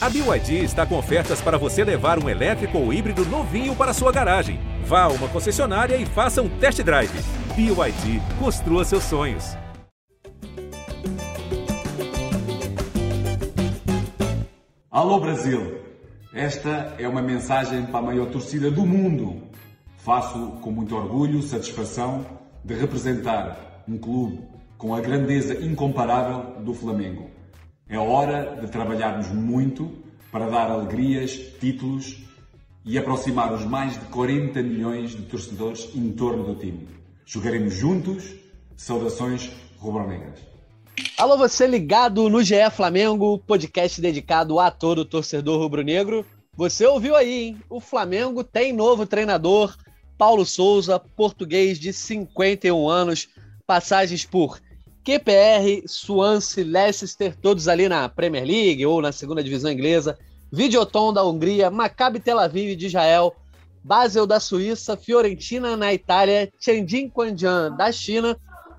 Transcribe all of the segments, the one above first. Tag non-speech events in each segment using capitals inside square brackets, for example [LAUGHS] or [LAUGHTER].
A BYD está com ofertas para você levar um elétrico ou híbrido novinho para sua garagem. Vá a uma concessionária e faça um test drive. BYD, construa seus sonhos. Alô Brasil! Esta é uma mensagem para a maior torcida do mundo. Faço com muito orgulho, satisfação de representar um clube com a grandeza incomparável do Flamengo. É hora de trabalharmos muito para dar alegrias, títulos e aproximar os mais de 40 milhões de torcedores em torno do time. Jogaremos juntos. Saudações rubro-negras. Alô, você ligado no GE Flamengo, podcast dedicado a todo torcedor rubro-negro. Você ouviu aí, hein? O Flamengo tem novo treinador, Paulo Souza, português de 51 anos, passagens por QPR, Swansea, Leicester, todos ali na Premier League ou na segunda divisão inglesa, Videoton da Hungria, Maccabi Tel Aviv de Israel, Basel da Suíça, Fiorentina na Itália, Tianjin Quanjian da China,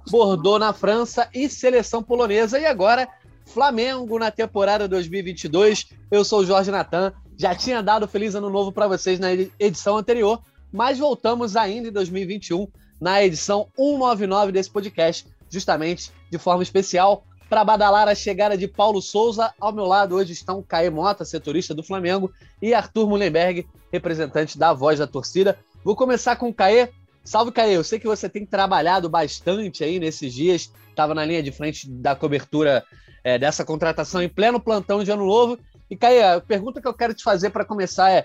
Bordeaux na França e seleção polonesa. E agora, Flamengo na temporada 2022. Eu sou o Jorge Natan. Já tinha dado feliz ano novo para vocês na edição anterior, mas voltamos ainda em 2021 na edição 199 desse podcast justamente de forma especial para badalar a chegada de Paulo Souza. Ao meu lado hoje estão Caê Mota, setorista do Flamengo, e Arthur Mullenberg, representante da voz da torcida. Vou começar com o Caê. Salve, Caê. Eu sei que você tem trabalhado bastante aí nesses dias, estava na linha de frente da cobertura é, dessa contratação em pleno plantão de Ano Novo. E, Caê, a pergunta que eu quero te fazer para começar é: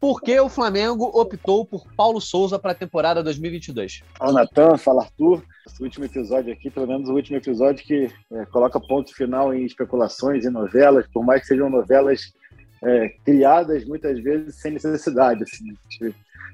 por que o Flamengo optou por Paulo Souza para a temporada 2022? Fala, Natan. Fala, Arthur. Esse último episódio aqui, pelo menos o último episódio que é, coloca ponto final em especulações e novelas, por mais que sejam novelas é, criadas muitas vezes sem necessidade. Assim,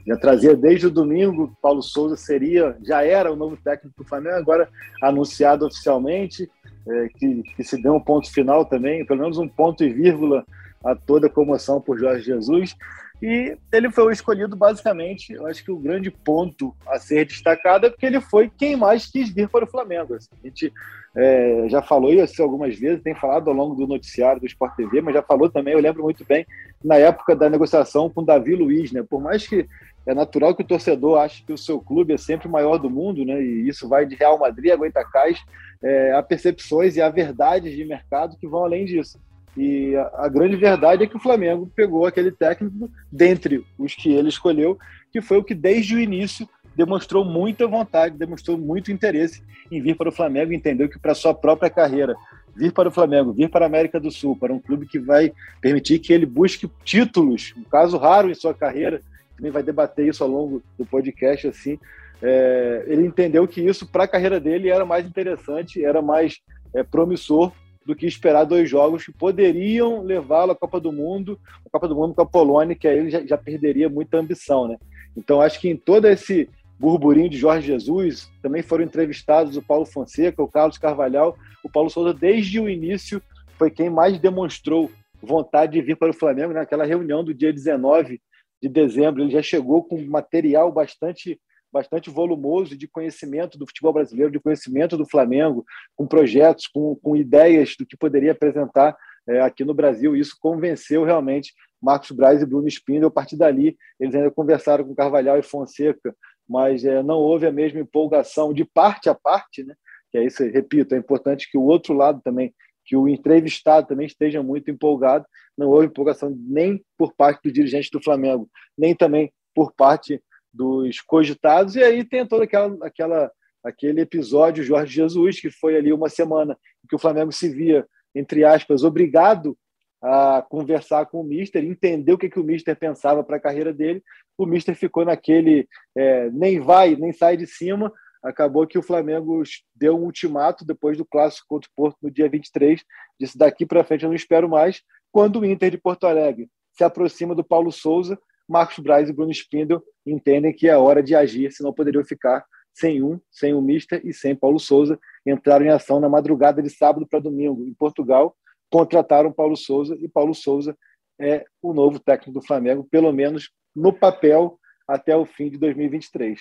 já trazia desde o domingo Paulo Souza seria, já era o novo técnico do Flamengo, agora anunciado oficialmente, é, que, que se deu um ponto final também, pelo menos um ponto e vírgula a toda a comoção por Jorge Jesus. E ele foi escolhido basicamente, eu acho que o grande ponto a ser destacado é porque ele foi quem mais quis vir para o Flamengo. Assim, a gente é, já falou isso algumas vezes, tem falado ao longo do noticiário do Sport TV, mas já falou também, eu lembro muito bem, na época da negociação com Davi Luiz, né? Por mais que é natural que o torcedor ache que o seu clube é sempre o maior do mundo, né? E isso vai de Real Madrid a Goitacás, é, há percepções e há verdades de mercado que vão além disso. E a, a, grande verdade é que o Flamengo pegou aquele técnico dentre os que ele escolheu, que foi o que desde o início demonstrou muita vontade, demonstrou muito interesse em vir para o Flamengo, entendeu que para sua própria carreira, vir para o Flamengo, vir para a América do Sul, para um clube que vai permitir que ele busque títulos, um caso raro em sua carreira, também vai debater isso ao longo do podcast assim. É, ele entendeu que isso para a carreira dele era mais interessante, era mais é, promissor do que esperar dois jogos que poderiam levá-lo à Copa do Mundo, a Copa do Mundo com a Polônia, que aí ele já, já perderia muita ambição, né? Então acho que em todo esse burburinho de Jorge Jesus, também foram entrevistados o Paulo Fonseca, o Carlos Carvalhal, o Paulo Souza desde o início foi quem mais demonstrou vontade de vir para o Flamengo, naquela reunião do dia 19 de dezembro, ele já chegou com material bastante bastante volumoso de conhecimento do futebol brasileiro, de conhecimento do Flamengo, com projetos, com, com ideias do que poderia apresentar é, aqui no Brasil. Isso convenceu realmente Marcos Braz e Bruno Spindel. A partir dali, eles ainda conversaram com Carvalhal e Fonseca, mas é, não houve a mesma empolgação de parte a parte, né? Que é isso, repito, é importante que o outro lado também, que o entrevistado também esteja muito empolgado. Não houve empolgação nem por parte do dirigente do Flamengo, nem também por parte dos cogitados, e aí tem todo aquela, aquela, aquele episódio Jorge Jesus, que foi ali uma semana em que o Flamengo se via, entre aspas, obrigado a conversar com o Mister, entender o que, que o Mister pensava para a carreira dele. O Mister ficou naquele é, nem vai, nem sai de cima. Acabou que o Flamengo deu um ultimato depois do clássico contra o Porto no dia 23. Disse daqui para frente eu não espero mais. Quando o Inter de Porto Alegre se aproxima do Paulo Souza, Marcos Braz e Bruno Spindel entendem que é hora de agir, senão poderiam ficar sem um, sem o Mister e sem Paulo Souza. Entraram em ação na madrugada de sábado para domingo em Portugal, contrataram Paulo Souza e Paulo Souza é o novo técnico do Flamengo, pelo menos no papel, até o fim de 2023.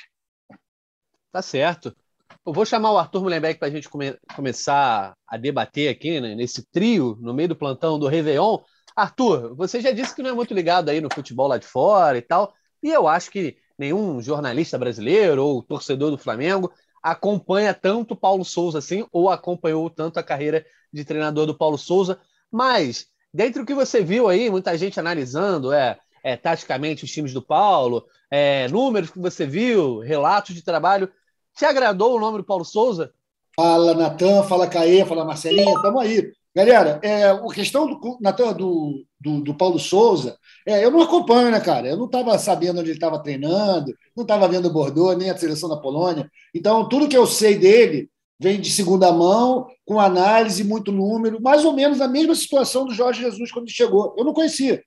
Tá certo. Eu vou chamar o Arthur Mullenbeck para a gente come começar a debater aqui né, nesse trio, no meio do plantão do Réveillon. Arthur, você já disse que não é muito ligado aí no futebol lá de fora e tal, e eu acho que nenhum jornalista brasileiro ou torcedor do Flamengo acompanha tanto Paulo Souza assim, ou acompanhou tanto a carreira de treinador do Paulo Souza, mas dentro do que você viu aí, muita gente analisando, é, é taticamente os times do Paulo, é, números que você viu, relatos de trabalho, te agradou o nome do Paulo Souza? Fala, Natan, fala, Caê, fala, Marcelinha, estamos aí. Galera, é, a questão do, Natan, do, do, do, Paulo Souza, é, eu não acompanho, né, cara? Eu não estava sabendo onde ele estava treinando, não estava vendo o Bordeaux, nem a seleção da Polônia. Então, tudo que eu sei dele vem de segunda mão, com análise, muito número, mais ou menos a mesma situação do Jorge Jesus quando ele chegou. Eu não conhecia.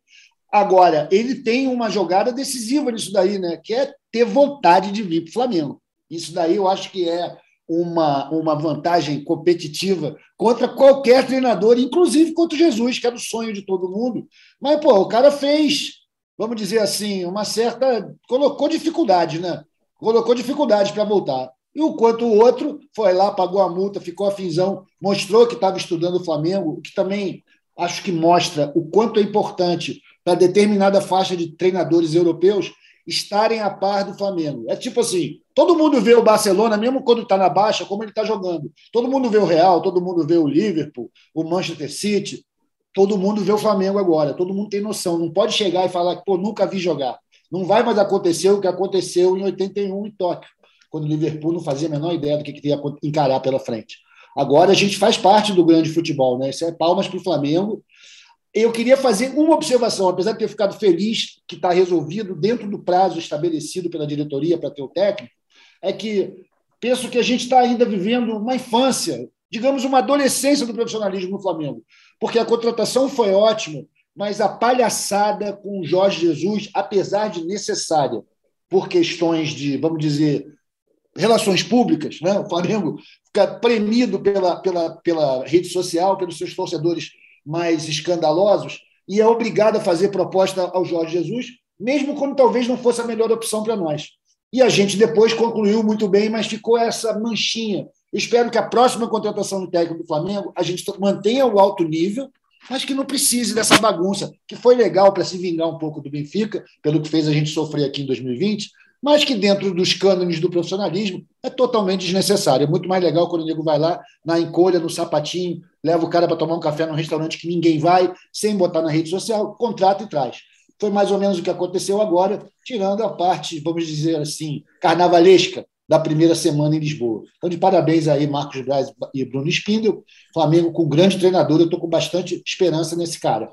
Agora, ele tem uma jogada decisiva nisso daí, né? Que é ter vontade de vir para o Flamengo. Isso daí eu acho que é uma, uma vantagem competitiva contra qualquer treinador, inclusive contra o Jesus, que era o sonho de todo mundo. Mas, pô, o cara fez, vamos dizer assim, uma certa. colocou dificuldade, né? Colocou dificuldade para voltar. E o quanto o outro foi lá, pagou a multa, ficou afinzão, mostrou que estava estudando o Flamengo, o que também acho que mostra o quanto é importante para determinada faixa de treinadores europeus estarem a par do Flamengo. É tipo assim, todo mundo vê o Barcelona, mesmo quando está na baixa, como ele está jogando. Todo mundo vê o Real, todo mundo vê o Liverpool, o Manchester City, todo mundo vê o Flamengo agora. Todo mundo tem noção. Não pode chegar e falar que, pô, nunca vi jogar. Não vai mais acontecer o que aconteceu em 81 em Tóquio, quando o Liverpool não fazia a menor ideia do que, que ia encarar pela frente. Agora a gente faz parte do grande futebol, né? Isso é palmas para o Flamengo eu queria fazer uma observação, apesar de ter ficado feliz que está resolvido dentro do prazo estabelecido pela diretoria para ter o técnico, é que penso que a gente está ainda vivendo uma infância, digamos, uma adolescência do profissionalismo no Flamengo, porque a contratação foi ótima, mas a palhaçada com o Jorge Jesus, apesar de necessária, por questões de, vamos dizer, relações públicas, né? o Flamengo fica premido pela, pela, pela rede social, pelos seus torcedores mais escandalosos e é obrigado a fazer proposta ao Jorge Jesus, mesmo quando talvez não fosse a melhor opção para nós. E a gente depois concluiu muito bem, mas ficou essa manchinha. Espero que a próxima contratação do técnico do Flamengo a gente mantenha o alto nível, mas que não precise dessa bagunça, que foi legal para se vingar um pouco do Benfica, pelo que fez a gente sofrer aqui em 2020, mas que dentro dos cânones do profissionalismo é totalmente desnecessário. É muito mais legal quando o nego vai lá na encolha, no sapatinho, leva o cara para tomar um café num restaurante que ninguém vai, sem botar na rede social, contrata e traz. Foi mais ou menos o que aconteceu agora, tirando a parte, vamos dizer assim, carnavalesca da primeira semana em Lisboa. Então, de parabéns aí, Marcos Braz e Bruno Spindel. Flamengo com um grande treinador, eu estou com bastante esperança nesse cara.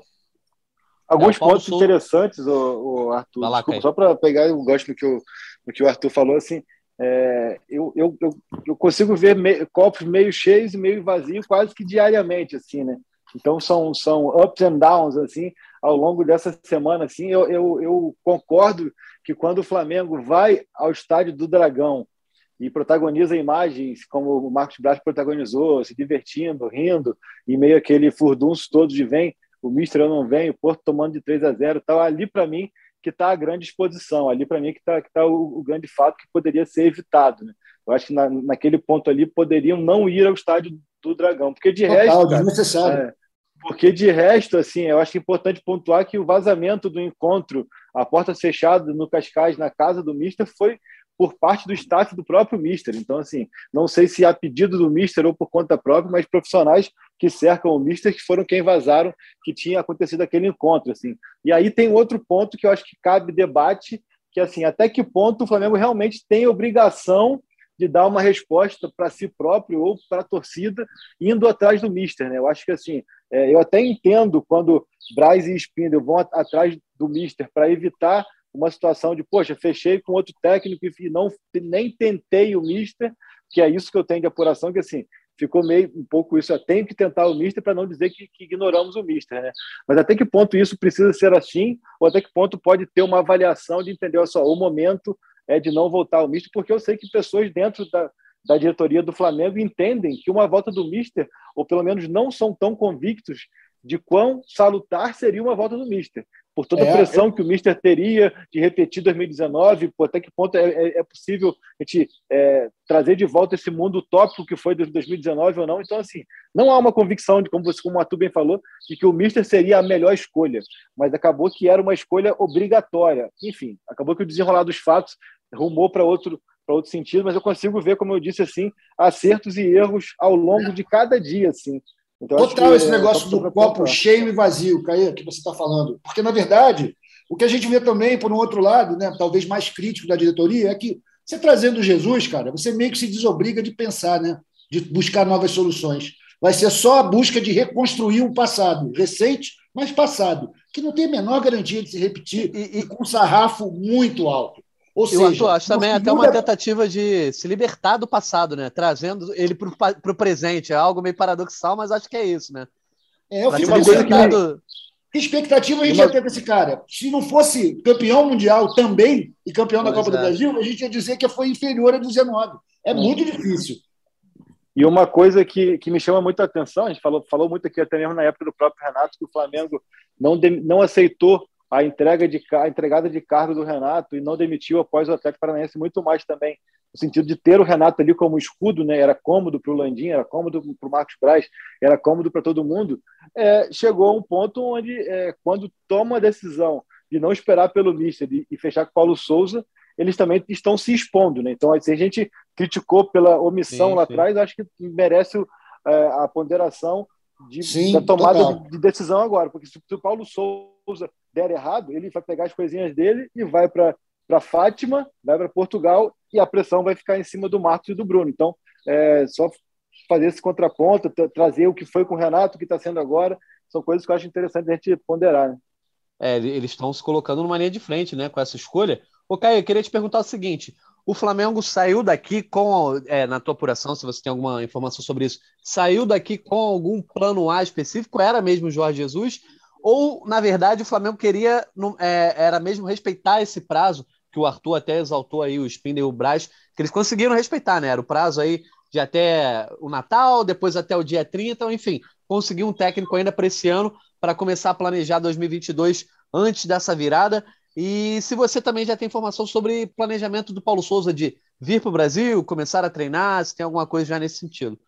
Alguns é, pontos Souza... interessantes, o, o Arthur. Lá, Desculpa, só para pegar o gosto do que, o, do que o Arthur falou, assim, é, eu, eu, eu, eu, consigo ver me, copos meio cheios e meio vazios quase que diariamente, assim, né? Então são, são ups and downs, assim, ao longo dessa semana, assim, eu, eu, eu concordo que quando o Flamengo vai ao estádio do Dragão e protagoniza imagens como o Marcos Braz protagonizou, se divertindo, rindo, e meio aquele furdunço todo de vem, o Mister eu não venho, o Porto tomando de 3 a 0 tal, ali para mim que está a grande exposição, ali para mim que está que tá o, o, grande fato que poderia ser evitado. Né? Eu acho que na, naquele ponto ali poderiam não ir ao estádio do Dragão, porque de Total, resto. Desnecessário. É, porque de resto, assim, eu acho importante pontuar que o vazamento do encontro, a porta fechada no Cascais, na casa do Mister, foi por parte do staff do próprio Mister. Então, assim, não sei se a pedido do Mister ou por conta própria, mas profissionais que cercam o Mister que foram quem vazaram que tinha acontecido aquele encontro, assim. E aí tem outro ponto que eu acho que cabe debate, que assim, até que ponto o Flamengo realmente tem obrigação de dar uma resposta para si próprio ou para a torcida indo atrás do Mister, né? Eu acho que assim, é, eu até entendo quando Braz e Spindle vão atrás do Mister para evitar uma situação de, poxa, fechei com outro técnico e não nem tentei o Mister, que é isso que eu tenho de apuração, que assim, ficou meio um pouco isso, eu tenho que tentar o Mister para não dizer que, que, ignoramos o Mister, né? Mas até que ponto isso precisa ser assim, ou até que ponto pode ter uma avaliação de entender, olha só, o momento é de não voltar ao Mister, porque eu sei que pessoas dentro da, da diretoria do Flamengo entendem que uma volta do Mister, ou pelo menos não são tão convictos de quão salutar seria uma volta do Mister por toda a é, pressão que o Mister teria de repetir 2019, por até que ponto é, é, é possível a gente trazer de volta esse mundo utópico que foi de 2019 ou não. Então, assim, não há uma convicção, de como, você, como o Arthur bem falou, de que o Mister seria a melhor escolha, mas acabou que era uma escolha obrigatória. Enfim, acabou que o desenrolar dos fatos rumou para outro para outro sentido, mas eu consigo ver, como eu disse assim, acertos e erros ao longo de cada dia, assim. Então, Total esse é, negócio do copo cheio e vazio, Caio, que você está falando. Porque, na verdade, o que a gente vê também, por um outro lado, né, talvez mais crítico da diretoria, é que você trazendo Jesus, cara, você meio que se desobriga de pensar, né, de buscar novas soluções. Vai ser só a busca de reconstruir um passado recente, mas passado, que não tem a menor garantia de se repetir e, e com um sarrafo muito alto. Ou eu seja, acho também até uma tentativa de se libertar do passado, né? Trazendo ele para o presente. É algo meio paradoxal, mas acho que é isso, né? É, eu coisa que... Que expectativa a gente uma... ia ter desse cara? Se não fosse campeão mundial também e campeão pois da Copa é. do Brasil, a gente ia dizer que foi inferior a 19. É hum. muito difícil. E uma coisa que, que me chama muito a atenção, a gente falou, falou muito aqui até mesmo na época do próprio Renato, que o Flamengo não, de, não aceitou a entrega de a entregada de cargo do Renato e não demitiu após o Atlético Paranaense muito mais também no sentido de ter o Renato ali como escudo, né? Era cômodo para o Landim, era cômodo para o Marcos Braz, era cômodo para todo mundo. É, chegou a um ponto onde, é, quando toma a decisão de não esperar pelo Mister e, e fechar com Paulo Souza, eles também estão se expondo, né? Então, se a gente criticou pela omissão sim, lá sim. atrás, acho que merece é, a ponderação de, sim, da tomada de, de, decisão agora, porque se, se o Paulo Souza der errado, ele vai pegar as coisinhas dele e vai para para Fátima, vai para Portugal e a pressão vai ficar em cima do Marcos e do Bruno. Então, é só fazer esse contraponto, trazer o que foi com o Renato, o que está sendo agora, são coisas que eu acho interessante a gente ponderar. Né? É, eles estão se colocando numa linha de frente né, com essa escolha. Ô, Caio, eu queria te perguntar o seguinte: o Flamengo saiu daqui com, é, na tua apuração, se você tem alguma informação sobre isso, saiu daqui com algum plano A específico? Era mesmo o Jorge Jesus? Ou, na verdade, o Flamengo queria, é, era mesmo respeitar esse prazo, que o Arthur até exaltou aí, o Spindle e o Braz, que eles conseguiram respeitar, né? Era o prazo aí de até o Natal, depois até o dia 30, então, enfim, conseguir um técnico ainda para esse ano, para começar a planejar 2022 antes dessa virada. E se você também já tem informação sobre planejamento do Paulo Souza de vir para o Brasil, começar a treinar, se tem alguma coisa já nesse sentido.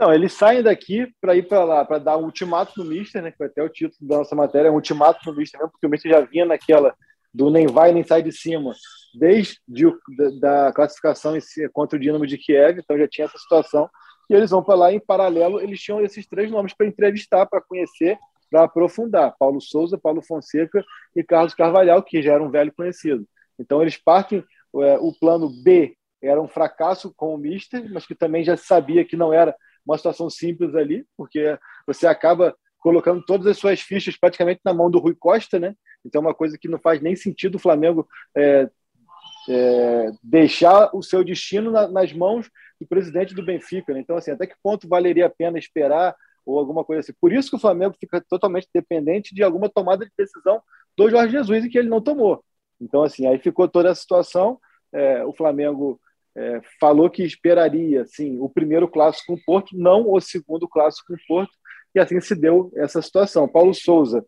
Não, eles saem daqui para ir para lá, para dar um ultimato no Mister, né? Que foi até o título da nossa matéria, um ultimato no Mister mesmo, porque o Mister já vinha naquela do nem vai nem sai de cima, desde o, da, da, classificação contra o Dinamo de Kiev, então já tinha essa situação. E eles vão para lá em paralelo, eles tinham esses três nomes para entrevistar, para conhecer, para aprofundar: Paulo Souza, Paulo Fonseca e Carlos Carvalhal, que já era um velho conhecido. Então eles partem, é, o plano B era um fracasso com o Mister, mas que também já sabia que não era uma situação simples ali, porque você acaba colocando todas as suas fichas praticamente na mão do Rui Costa, né? Então, é uma coisa que não faz nem sentido o Flamengo é, é, deixar o seu destino na, nas mãos do presidente do Benfica. Né? Então, assim, até que ponto valeria a pena esperar ou alguma coisa assim? Por isso que o Flamengo fica totalmente dependente de alguma tomada de decisão do Jorge Jesus e que ele não tomou. Então, assim, aí ficou toda a situação. É, o Flamengo é, falou que esperaria, sim, o primeiro clássico com o Porto, não o segundo clássico com o Porto, e assim se deu essa situação. Paulo Souza,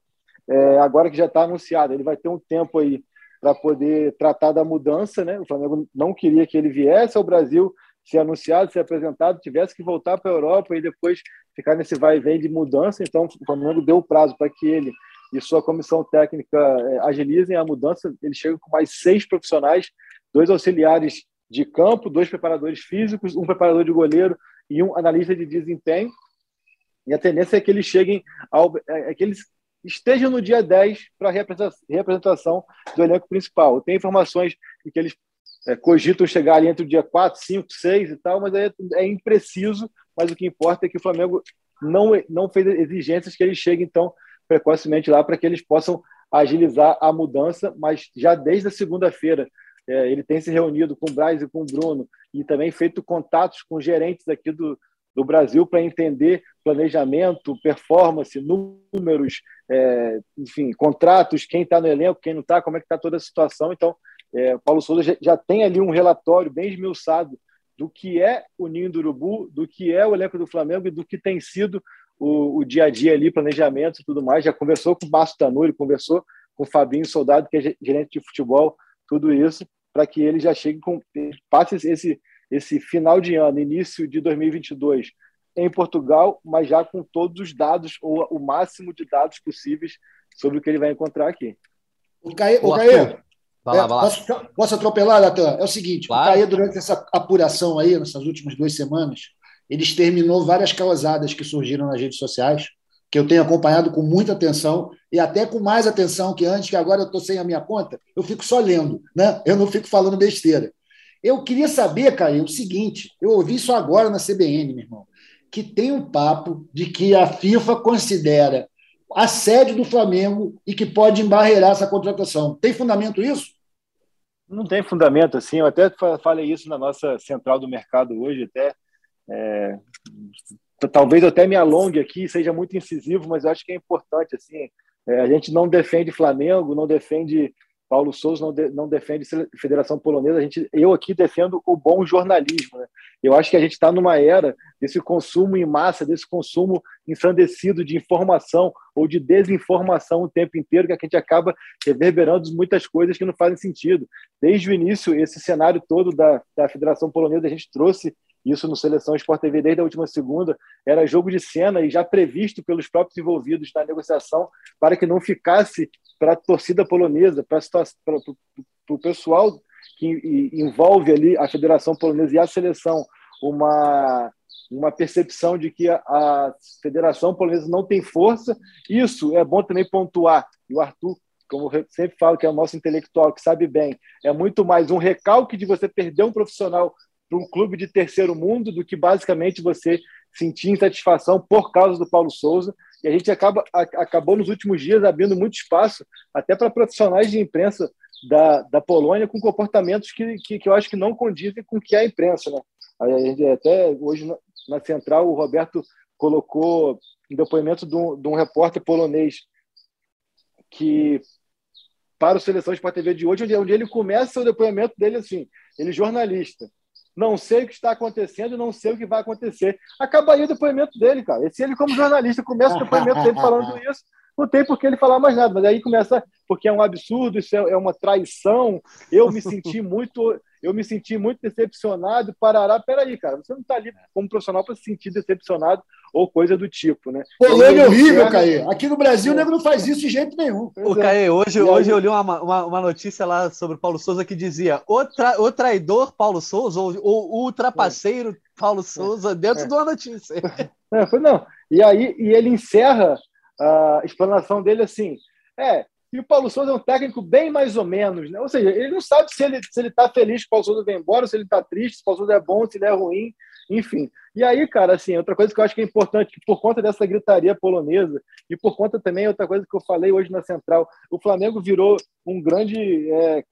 é, agora que já está anunciado, ele vai ter um tempo aí para poder tratar da mudança, né? O Flamengo não queria que ele viesse ao Brasil ser anunciado, ser apresentado, tivesse que voltar para a Europa e depois ficar nesse vai e vem de mudança. Então, o Flamengo deu o prazo para que ele e sua comissão técnica é, agilizem a mudança. Ele chega com mais seis profissionais, dois auxiliares de campo, dois preparadores físicos, um preparador de goleiro e um analista de desempenho. E a tendência é que eles cheguem ao, é, é que eles estejam no dia 10 para a representação do elenco principal. Tem informações de que eles é, cogitam chegar ali entre o dia 4, 5, 6 e tal, mas é, é impreciso. Mas o que importa é que o Flamengo não, não fez exigências que eles cheguem, então, precocemente lá para que eles possam agilizar a mudança, mas já desde a segunda-feira é, ele tem se reunido com o Braz e com o Bruno e também feito contatos com gerentes aqui do, do Brasil para entender planejamento, performance, números, é, enfim, contratos, quem está no elenco, quem não está, como é que está toda a situação. Então, é, Paulo Souza já, já, tem ali um relatório bem esmiuçado do que é o Ninho do Urubu, do que é o elenco do Flamengo e do que tem sido o, o, dia a dia ali, planejamento e tudo mais. Já conversou com o Márcio Tanuri, conversou com o Fabinho Soldado, que é gerente de futebol, tudo isso, para que ele já chegue com. passe esse, esse final de ano, início de 2022 em Portugal, mas já com todos os dados, ou o máximo de dados possíveis sobre o que ele vai encontrar aqui. O Caê, o Caê é, posso, posso, atropelar, Natan? É o seguinte, claro. o Caê, durante essa apuração aí, nessas últimas duas semanas, ele exterminou várias causadas que surgiram nas redes sociais, que eu tenho acompanhado com muita atenção, e até com mais atenção que antes, que agora eu estou sem a minha conta, eu fico só lendo, né? eu não fico falando besteira. Eu queria saber, Caê, o seguinte, eu ouvi isso agora na CBN, meu irmão que tem um papo de que a FIFA considera a sede do Flamengo e que pode embarrear essa contratação. Tem fundamento isso? Não tem fundamento, assim. Eu até falei isso na nossa central do mercado hoje, até. É, talvez eu até me alongue aqui, seja muito incisivo, mas eu acho que é importante, assim. É, a gente não defende Flamengo, não defende Paulo Souza não, de, não defende Federação Polonesa, a gente, eu aqui defendo o bom jornalismo. Né? Eu acho que a gente está numa era desse consumo em massa, desse consumo ensandecido de informação ou de desinformação o tempo inteiro, que a gente acaba reverberando muitas coisas que não fazem sentido. Desde o início, esse cenário todo da, da Federação Polonesa, a gente trouxe isso no Seleção Sport TV desde a última segunda, era jogo de cena e já previsto pelos próprios envolvidos na negociação para que não ficasse para a torcida polonesa, para o pessoal que envolve ali a Federação Polonesa e a seleção uma, uma percepção de que a, a Federação Polonesa não tem força. Isso é bom também pontuar. E o Arthur como eu sempre falo, que é o nosso intelectual, que sabe bem, é muito mais um recalque de você perder um profissional para um clube de terceiro mundo do que basicamente você sentir insatisfação por causa do Paulo Souza. E a gente acaba, a, acabou nos últimos dias abrindo muito espaço até para profissionais de imprensa da, da Polônia com comportamentos que, que, que, eu acho que não condizem com o que é a imprensa. Né? A até hoje na, na central, o Roberto colocou um depoimento de um, de um repórter polonês que para o Seleção Sport TV de hoje, onde, onde ele começa o depoimento dele assim, ele é jornalista, não sei o que está acontecendo, não sei o que vai acontecer. Acaba aí o depoimento dele, cara. E se ele, como jornalista, começa o depoimento dele falando [LAUGHS] isso, não tem por que ele falar mais nada. Mas aí começa, porque é um absurdo, isso é, é uma traição. Eu me senti [LAUGHS] muito, eu me senti muito decepcionado. Parará, peraí, cara, você não está ali como profissional para se sentir decepcionado ou coisa do tipo, né? Polônia é horrível, Caê. Aqui no Brasil, o nego não faz isso de jeito nenhum. O é. Caê, hoje, aí... hoje eu li uma, uma, uma, notícia lá sobre o Paulo Souza que dizia o, tra, o traidor Paulo Souza ou, ou o trapaceiro é. Paulo Souza é. dentro é. de uma notícia. É, foi não. E aí e ele encerra a explanação dele assim, é, e o Paulo Souza é um técnico bem mais ou menos, né? Ou seja, ele não sabe se ele se ele está feliz que o Paulo Souza vem embora, se ele está triste, se o Paulo Souza é bom, se ele é ruim, enfim. E aí, cara, assim, outra coisa que eu acho que é importante, que por conta dessa gritaria polonesa e por conta também outra coisa que eu falei hoje na Central, o Flamengo virou um grande é,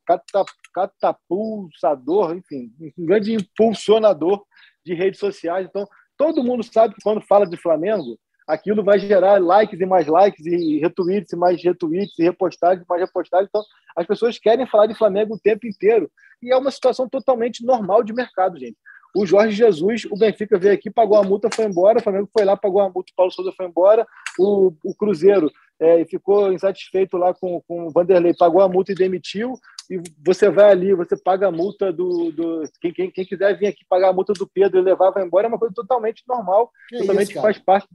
catapulsador, enfim, um grande impulsionador de redes sociais. Então, todo mundo sabe que quando fala de Flamengo, aquilo vai gerar likes e mais likes, e retweets e mais retweets, e repostagens e mais repostagens. Então, as pessoas querem falar de Flamengo o tempo inteiro. E é uma situação totalmente normal de mercado, gente. O Jorge Jesus, o Benfica veio aqui, pagou a multa, foi embora. O Flamengo foi lá, pagou a multa, o Paulo Souza foi embora. O, o Cruzeiro é, ficou insatisfeito lá com, com o Vanderlei, pagou a multa e demitiu. E você vai ali, você paga a multa do. do quem, quem, quem quiser vir aqui pagar a multa do Pedro e levar, vai embora, é uma coisa totalmente normal, que totalmente isso, que faz parte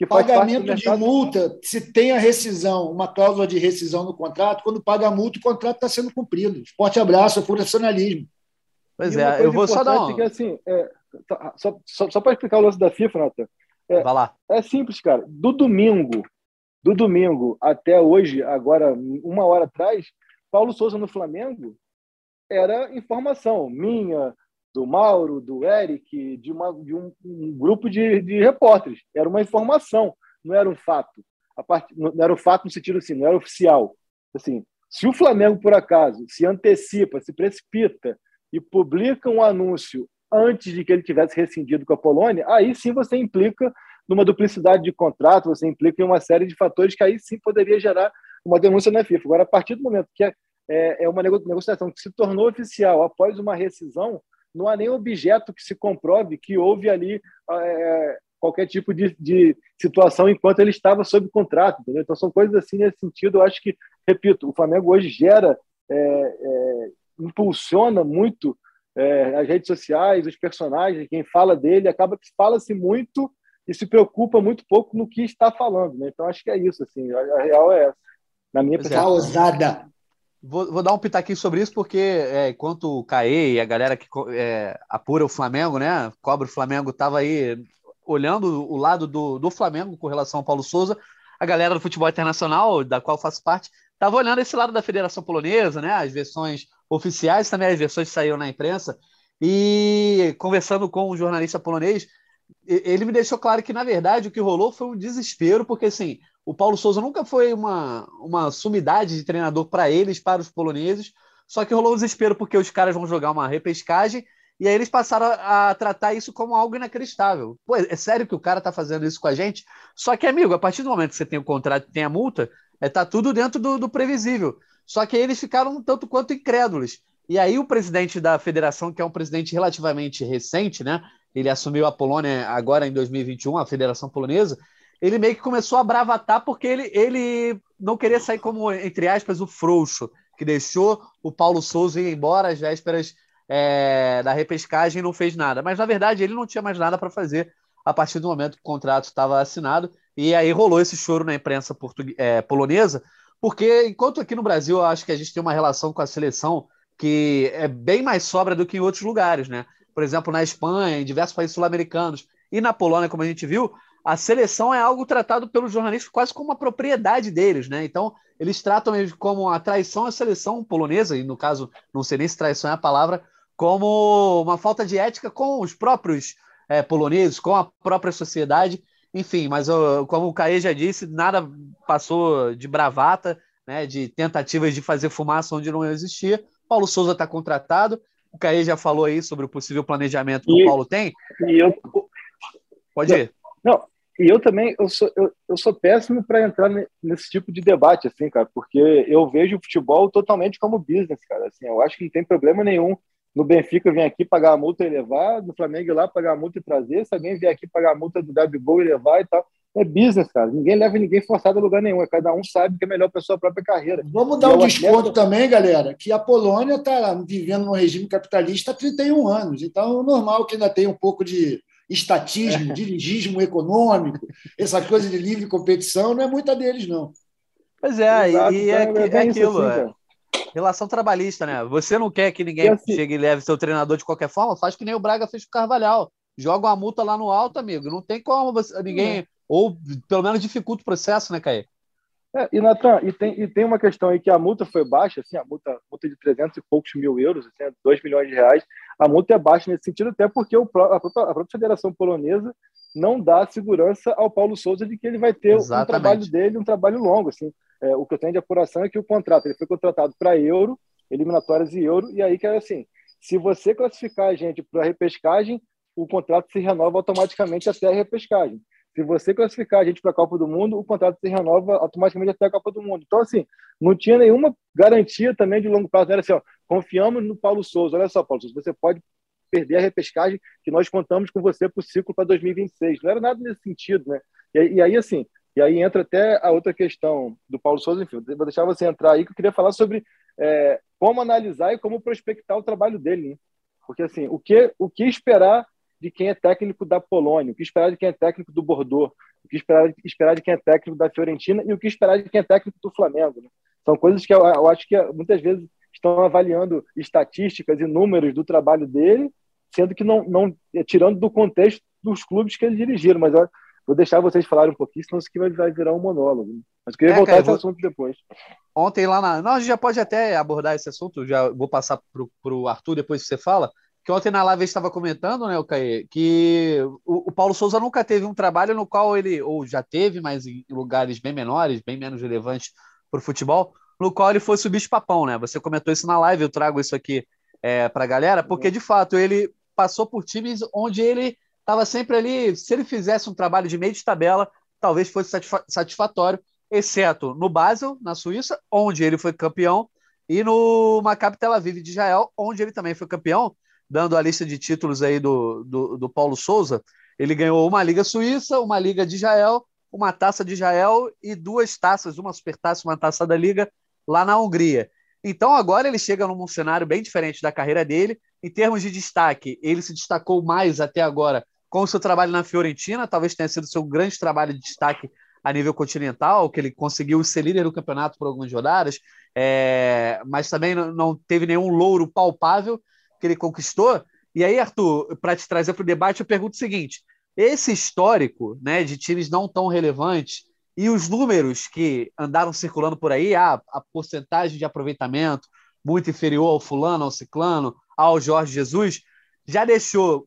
que pagamento de multa, se tem a rescisão, uma cláusula de rescisão no contrato, quando paga a multa, o contrato está sendo cumprido. Forte abraço, profissionalismo. Pois é, eu vou só dar um... Que, assim, é, tá, só, só, só para explicar o lance da FIFA, Nata, é, Vai lá. é simples, cara. Do domingo, do domingo até hoje, agora, uma hora atrás, Paulo Souza no Flamengo era informação minha, do Mauro, do Eric, de, uma, de um, um grupo de, de, repórteres. Era uma informação, não era um fato. A part... Não era um fato no sentido assim, não era oficial. Assim, se o Flamengo, por acaso, se antecipa, se precipita e publica um anúncio antes de que ele tivesse rescindido com a Polônia, aí sim você implica numa duplicidade de contrato, você implica em uma série de fatores que aí sim poderia gerar uma denúncia na FIFA. Agora, a partir do momento que é, é, é uma negociação que se tornou oficial após uma rescisão, não há nenhum objeto que se comprove que houve ali é, qualquer tipo de, de situação enquanto ele estava sob contrato. Entendeu? Então, são coisas assim nesse sentido. Eu acho que, repito, o Flamengo hoje gera, é, é, impulsiona muito é, as redes sociais, os personagens, quem fala dele, acaba que fala-se muito e se preocupa muito pouco no que está falando. Né? Então, acho que é isso. Assim, a, a real é essa. Na minha perspectiva. Ousada. Vou, vou, dar um pitaquinho sobre isso, porque é, enquanto o Caê e a galera que é, apura o Flamengo, né? Cobra o Flamengo, estava aí olhando o lado do, do Flamengo com relação ao Paulo Souza, a galera do futebol internacional, da qual faço parte, estava olhando esse lado da Federação Polonesa, né? As versões oficiais, também as versões que saíram na imprensa, e conversando com um jornalista polonês, ele me deixou claro que, na verdade, o que rolou foi um desespero, porque assim, o Paulo Souza nunca foi uma, uma sumidade de treinador para eles, para os poloneses, só que rolou um desespero porque os caras vão jogar uma repescagem e aí eles passaram a, tratar isso como algo inacreditável. Pô, é sério que o cara tá fazendo isso com a gente? Só que, amigo, a partir do momento que você tem o contrato e tem a multa, é, tá tudo dentro do, do previsível. Só que eles ficaram um tanto quanto incrédulos. E aí o presidente da federação, que é um presidente relativamente recente, né? Ele assumiu a Polônia agora em 2021, a Federação Polonesa, ele meio que começou a bravatar porque ele, ele não queria sair como, entre aspas, o frouxo, que deixou o Paulo Souza ir embora às vésperas é, da repescagem e não fez nada. Mas, na verdade, ele não tinha mais nada para fazer a partir do momento que o contrato estava assinado. E aí rolou esse choro na imprensa é, polonesa, porque enquanto aqui no Brasil eu acho que a gente tem uma relação com a seleção que é bem mais sobra do que em outros lugares, né? Por exemplo, na Espanha, em diversos países sul-americanos e na Polônia, como a gente viu, a seleção é algo tratado pelos jornalistas quase como uma propriedade deles, né? Então, eles tratam como a traição à seleção polonesa, e no caso, não sei nem se traição é a palavra, como uma falta de ética com os próprios é, poloneses, com a própria sociedade. Enfim, mas como o Caê já disse, nada passou de bravata, né, de tentativas de fazer fumaça onde não existia. Paulo Souza está contratado. O Caê já falou aí sobre o possível planejamento que e, o Paulo tem. E eu... Pode ir. Não, e eu também eu sou, eu, eu sou péssimo para entrar nesse tipo de debate, assim, cara, porque eu vejo o futebol totalmente como business, cara. Assim, eu acho que não tem problema nenhum no Benfica vir aqui pagar a multa e levar, no Flamengo ir lá pagar a multa e trazer, se alguém vier aqui pagar a multa do Gabigol e levar e tal. É business, cara. Ninguém leva ninguém forçado a lugar nenhum. É cada um sabe que é melhor para sua própria carreira. Vamos dar um desconto atleta... também, galera, que a Polônia está vivendo num regime capitalista há 31 anos. Então, é normal que ainda tenha um pouco de estatismo, é. [LAUGHS] dirigismo econômico, essa coisa de livre competição, não é muita deles, não. Pois é, Exato, e é, então, é, é aquilo, assim, é. Relação trabalhista, né? Você não quer que ninguém assim, chegue e leve seu treinador de qualquer forma, faz que nem o Braga fez com o Carvalhal. Joga uma multa lá no alto, amigo. Não tem como você, ninguém. É. Ou pelo menos dificulta o processo, né, Caê? É, e, Natan, e tem, e tem uma questão aí que a multa foi baixa, assim, a multa, multa de 300 e poucos mil euros, assim, 2 milhões de reais, a multa é baixa nesse sentido, até porque o, a, própria, a própria Federação Polonesa não dá segurança ao Paulo Souza de que ele vai ter Exatamente. um trabalho dele, um trabalho longo. Assim. É, o que eu tenho de apuração é que o contrato ele foi contratado para euro, eliminatórias e euro, e aí que é assim, se você classificar a gente para a repescagem, o contrato se renova automaticamente até a repescagem. Se você classificar a gente para a Copa do Mundo, o contrato se renova automaticamente até a Copa do Mundo. Então, assim, não tinha nenhuma garantia também de longo prazo. Não era assim, ó, confiamos no Paulo Souza. Olha só, Paulo Souza, você pode perder a repescagem que nós contamos com você para o ciclo para 2026. Não era nada nesse sentido, né? E, e, aí, assim, e aí entra até a outra questão do Paulo Souza, enfim, vou deixar você entrar aí, que eu queria falar sobre é, como analisar e como prospectar o trabalho dele, né? Porque, assim, o que, o que esperar de quem é técnico da Polônia, o que esperar de quem é técnico do Bordeaux, o que esperar, esperar de quem é técnico da Fiorentina e o que esperar de quem é técnico do Flamengo. Né? São coisas que eu, eu, acho que muitas vezes estão avaliando estatísticas e números do trabalho dele, sendo que não, não é, tirando do contexto dos clubes que ele dirigiram. Mas eu, vou deixar vocês falarem um pouquinho, senão isso aqui vai, vai virar um monólogo. Mas queria é, voltar cara, a esse vou... assunto depois. Ontem lá na. Não, a gente já pode até abordar esse assunto, já vou passar para o Arthur depois que você fala que ontem na live estava comentando, né, o Caê, que o, o, Paulo Souza nunca teve um trabalho no qual ele, ou já teve, mas em lugares bem menores, bem menos relevantes para o futebol, no qual ele fosse o bicho-papão, né? Você comentou isso na live, eu trago isso aqui é, para a galera, porque de fato ele passou por times onde ele estava sempre ali, se ele fizesse um trabalho de meio de tabela, talvez fosse satisfatório, exceto no Basel, na Suíça, onde ele foi campeão, e no Maccabi Tel Aviv de Israel, onde ele também foi campeão, dando a lista de títulos aí do, do, do Paulo Souza, Ele ganhou uma Liga Suíça, uma Liga de Israel, uma taça de Israel e duas taças, uma supertaça e uma taça da Liga lá na Hungria. Então agora ele chega num cenário bem diferente da carreira dele. Em termos de destaque, ele se destacou mais até agora com o seu trabalho na Fiorentina, talvez tenha sido seu grande trabalho de destaque a nível continental, que ele conseguiu ser líder do campeonato por algumas rodadas, é, mas também não teve nenhum louro palpável que ele conquistou. E aí, Arthur, para te trazer para o debate, eu pergunto o seguinte: esse histórico né, de times não tão relevantes e os números que andaram circulando por aí, a, a porcentagem de aproveitamento muito inferior ao fulano, ao ciclano, ao Jorge Jesus, já deixou,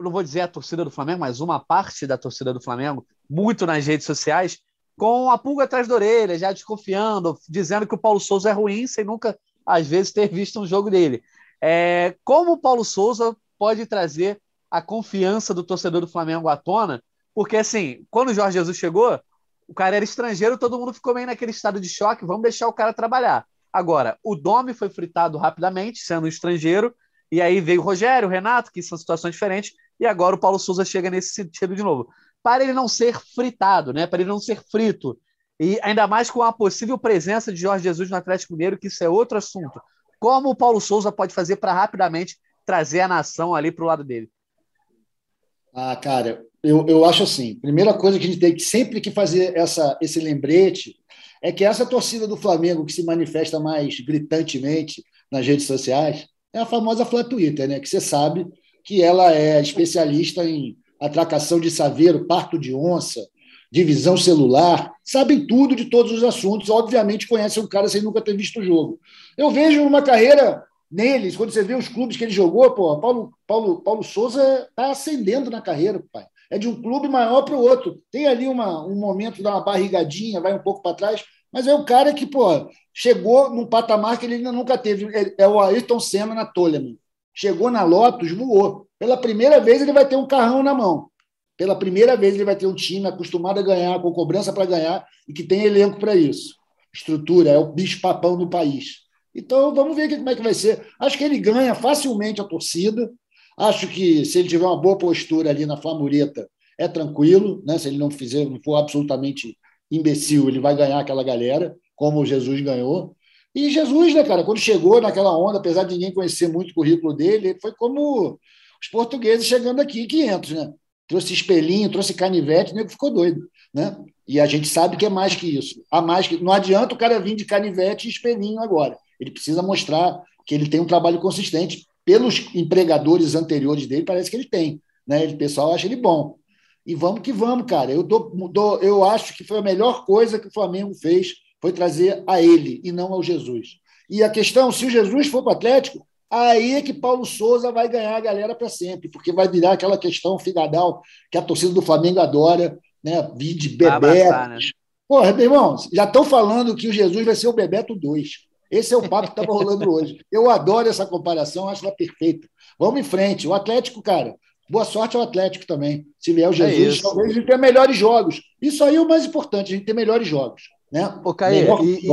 não vou dizer a torcida do Flamengo, mas uma parte da torcida do Flamengo, muito nas redes sociais, com a pulga atrás da orelha, já desconfiando, dizendo que o Paulo Souza é ruim, sem nunca, às vezes, ter visto um jogo dele. É, como o Paulo Souza pode trazer a confiança do torcedor do Flamengo à tona? Porque, assim, quando o Jorge Jesus chegou, o cara era estrangeiro, todo mundo ficou meio naquele estado de choque, vamos deixar o cara trabalhar. Agora, o Domi foi fritado rapidamente, sendo estrangeiro, e aí veio o Rogério, o Renato, que são situações diferentes, e agora o Paulo Souza chega nesse sentido de novo. Para ele não ser fritado, né? Para ele não ser frito. E ainda mais com a possível presença de Jorge Jesus no Atlético Mineiro, que isso é outro assunto. Como o Paulo Souza pode fazer para rapidamente trazer a nação ali para o lado dele? Ah, cara, eu, eu acho assim: primeira coisa que a gente tem que sempre que fazer essa, esse lembrete é que essa torcida do Flamengo que se manifesta mais gritantemente nas redes sociais é a famosa Flá Twitter, né? Que você sabe que ela é especialista em atracação de saveiro, parto de onça, divisão celular, sabem tudo de todos os assuntos, obviamente conhecem o cara sem nunca ter visto o jogo. Eu vejo uma carreira neles, quando você vê os clubes que ele jogou, pô, Paulo, Paulo, Paulo Souza está ascendendo na carreira, pai. É de um clube maior para o outro. Tem ali uma, um momento de uma barrigadinha, vai um pouco para trás, mas é o cara que, pô, chegou num patamar que ele ainda nunca teve. É o Ayrton Senna na Toleman. Chegou na Lotus, voou. Pela primeira vez ele vai ter um carrão na mão. Pela primeira vez ele vai ter um time acostumado a ganhar, com cobrança para ganhar e que tem elenco para isso. Estrutura, é o bicho-papão do país. Então vamos ver como é que vai ser. Acho que ele ganha facilmente a torcida. Acho que se ele tiver uma boa postura ali na Flamureta, é tranquilo, né? Se ele não fizer, não for absolutamente imbecil, ele vai ganhar aquela galera, como o Jesus ganhou. E Jesus, né, cara, quando chegou naquela onda, apesar de ninguém conhecer muito o currículo dele, foi como os portugueses chegando aqui, 500, né? trouxe espelhinho, trouxe canivete, o nego ficou doido. Né? E a gente sabe que é mais que isso. Há mais que... Não adianta o cara vir de canivete e espelhinho agora. Ele precisa mostrar que ele tem um trabalho consistente. Pelos empregadores anteriores dele, parece que ele tem. Né? O pessoal acha ele bom. E vamos que vamos, cara. Eu, dou, dou, eu acho que foi a melhor coisa que o Flamengo fez, foi trazer a ele e não ao Jesus. E a questão, se o Jesus for para o Atlético, Aí é que Paulo Souza vai ganhar a galera para sempre, porque vai virar aquela questão figadal que a torcida do Flamengo adora, né? Vide Bebeto. Né? Porra, meu irmão, já estão falando que o Jesus vai ser o Bebeto 2. Esse é o papo que estava rolando hoje. Eu adoro essa comparação, acho ela perfeita. Vamos em frente. O Atlético, cara, boa sorte ao Atlético também. Se vier o é Jesus, é talvez a gente tenha melhores jogos. Isso aí é o mais importante, a gente ter melhores jogos. Né? Ô, Caê, e,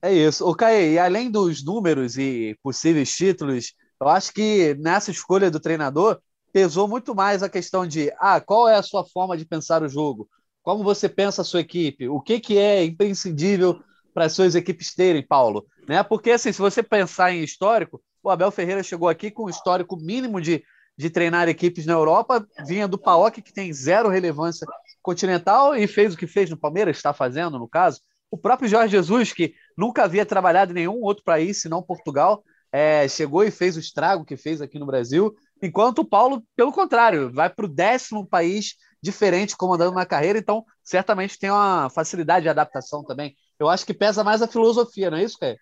é isso. O Caê, e além dos números e possíveis títulos, eu acho que nessa escolha do treinador pesou muito mais a questão de ah, qual é a sua forma de pensar o jogo, como você pensa a sua equipe, o que, que é imprescindível para as suas equipes terem, Paulo. Né? Porque, assim, se você pensar em histórico, o Abel Ferreira chegou aqui com um histórico mínimo de, de treinar equipes na Europa, vinha do PAOK, que tem zero relevância continental, e fez o que fez no Palmeiras, está fazendo, no caso. O próprio Jorge Jesus, que nunca havia trabalhado em nenhum outro país, senão Portugal, é, chegou e fez o estrago que fez aqui no Brasil, enquanto o Paulo, pelo contrário, vai para o décimo país diferente comandando uma carreira, então certamente tem uma facilidade de adaptação também. Eu acho que pesa mais a filosofia, não é isso, Caio?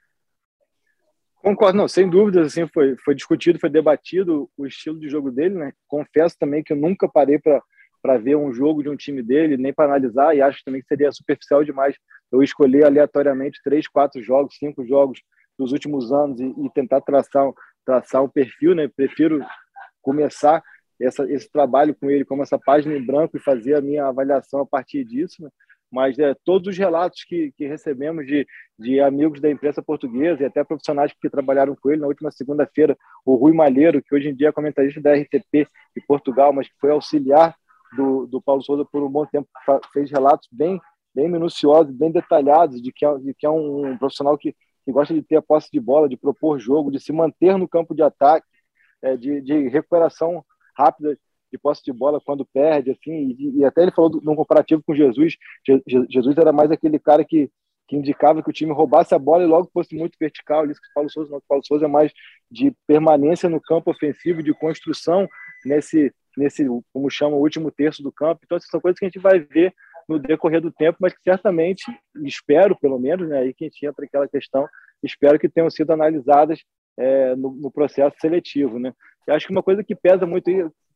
Concordo, não, sem dúvidas, assim, foi, foi discutido, foi debatido o estilo de jogo dele, né? Confesso também que eu nunca parei para ver um jogo de um time dele, nem para analisar, e acho também que seria superficial demais eu escolher aleatoriamente três, quatro jogos, cinco jogos dos últimos anos e, e tentar traçar, traçar um perfil, né? Prefiro começar essa, esse trabalho com ele como essa página em branco e fazer a minha avaliação a partir disso, né? Mas é, todos os relatos que, que recebemos de, de amigos da imprensa portuguesa e até profissionais que trabalharam com ele na última segunda-feira, o Rui Malheiro, que hoje em dia é comentarista da RTP de Portugal, mas que foi auxiliar do, do Paulo Souza por um bom tempo, fez relatos bem, bem minuciosos, bem detalhados de que é, de que é um, profissional que, que gosta de ter a posse de bola, de propor jogo, de se manter no campo de ataque, é, de, de recuperação rápida de posse de bola quando perde, assim, e, e até ele falou num comparativo com Jesus, Je, Jesus era mais aquele cara que, que indicava que o time roubasse a bola e logo fosse muito vertical, isso que o Paulo Souza não, o Paulo Souza é mais de permanência no campo ofensivo, de construção nesse, nesse como chama, último terço do campo, então são coisas que a gente vai ver no decorrer do tempo, mas que certamente, espero pelo menos, né, aí que a gente entra aquela questão, espero que tenham sido analisadas é, no, no, processo seletivo, né? Eu acho que uma coisa que pesa muito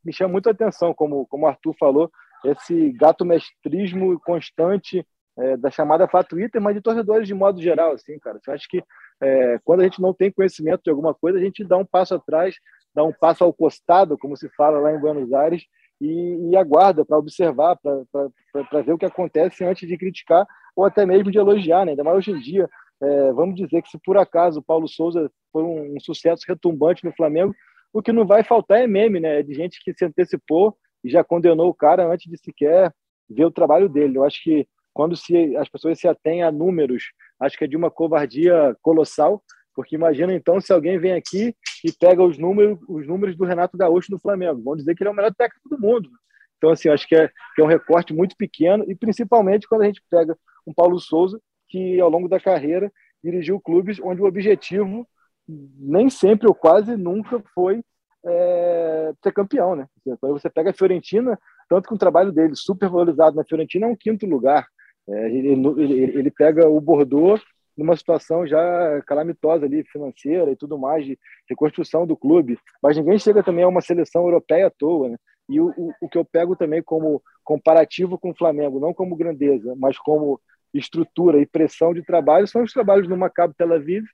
me chama muito a atenção, como, como o Arthur falou, esse gato mestrismo constante é, da chamada para Twitter, mas de torcedores de modo geral, assim, cara. Eu acho que é, quando a gente não tem conhecimento de alguma coisa, a gente dá um passo atrás, dá um passo ao costado, como se fala lá em Buenos Aires, e, e aguarda para observar, para ver o que acontece antes de criticar ou até mesmo de elogiar, né? Ainda mais hoje em dia, é, vamos dizer que se por acaso o Paulo Souza foi um, um sucesso retumbante no Flamengo, o que não vai faltar é meme, né? De gente que se antecipou e já condenou o cara antes de sequer ver o trabalho dele. Eu acho que quando se, as pessoas se atêm a números, acho que é de uma covardia colossal, porque imagina então se alguém vem aqui e pega os números, os números do Renato Gaúcho no Flamengo. Vão dizer que ele é o melhor técnico do mundo. Então, assim, acho que é, que é um recorte muito pequeno, e principalmente quando a gente pega um Paulo Souza, que ao longo da carreira dirigiu clubes onde o objetivo nem sempre ou quase nunca foi é, ser campeão, né? Quando você pega a Fiorentina, tanto que o trabalho dele super valorizado na Fiorentina é um quinto lugar. É, ele, ele, ele, pega o Bordeaux numa situação já calamitosa ali, financeira e tudo mais, de reconstrução do clube. Mas ninguém chega também a uma seleção europeia à toa, né? E o, o, o que eu pego também como comparativo com o Flamengo, não como grandeza, mas como estrutura e pressão de trabalho, são os trabalhos no Maccabi Tel Aviv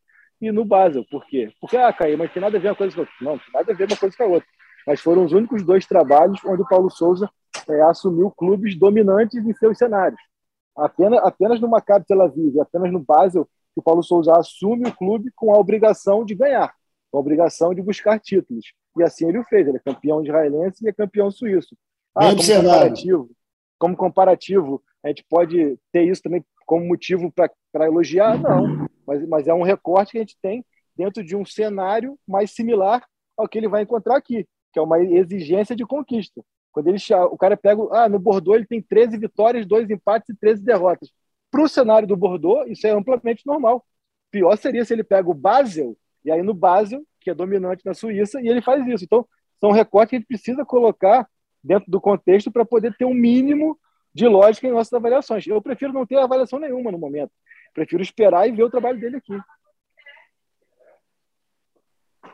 e no Basel. Por quê? Porque, ah, Caio, mas tem nada a ver uma coisa com a outra. Não, tem nada a ver uma coisa com a outra. Mas foram os únicos dois trabalhos onde o Paulo Souza é, assumiu clubes dominantes em seus cenários. Apenas, apenas no Maccabi Tel Aviv, apenas no Basel, que o Paulo Souza assume o clube com a obrigação de ganhar, com a obrigação de buscar títulos. E assim ele o fez. Ele é campeão israelense e é campeão suíço. Ah, como comparativo, como comparativo, a gente pode ter isso também como motivo para elogiar? Não mas, mas é um recorte que a gente tem dentro de um cenário mais similar ao que ele vai encontrar aqui, que é uma exigência de conquista. Quando ele o cara pega, ah, no Bordeaux ele tem 13 vitórias, 2 empates e 13 derrotas. Para o cenário do Bordeaux, isso é amplamente normal. Pior seria se ele pega o Basel, e aí no Basel, que é dominante na Suíça, e ele faz isso. Então, são recortes que a gente precisa colocar dentro do contexto para poder ter um mínimo de lógica em nossas avaliações. Eu prefiro não ter avaliação nenhuma no momento. Prefiro esperar e ver o trabalho dele aqui.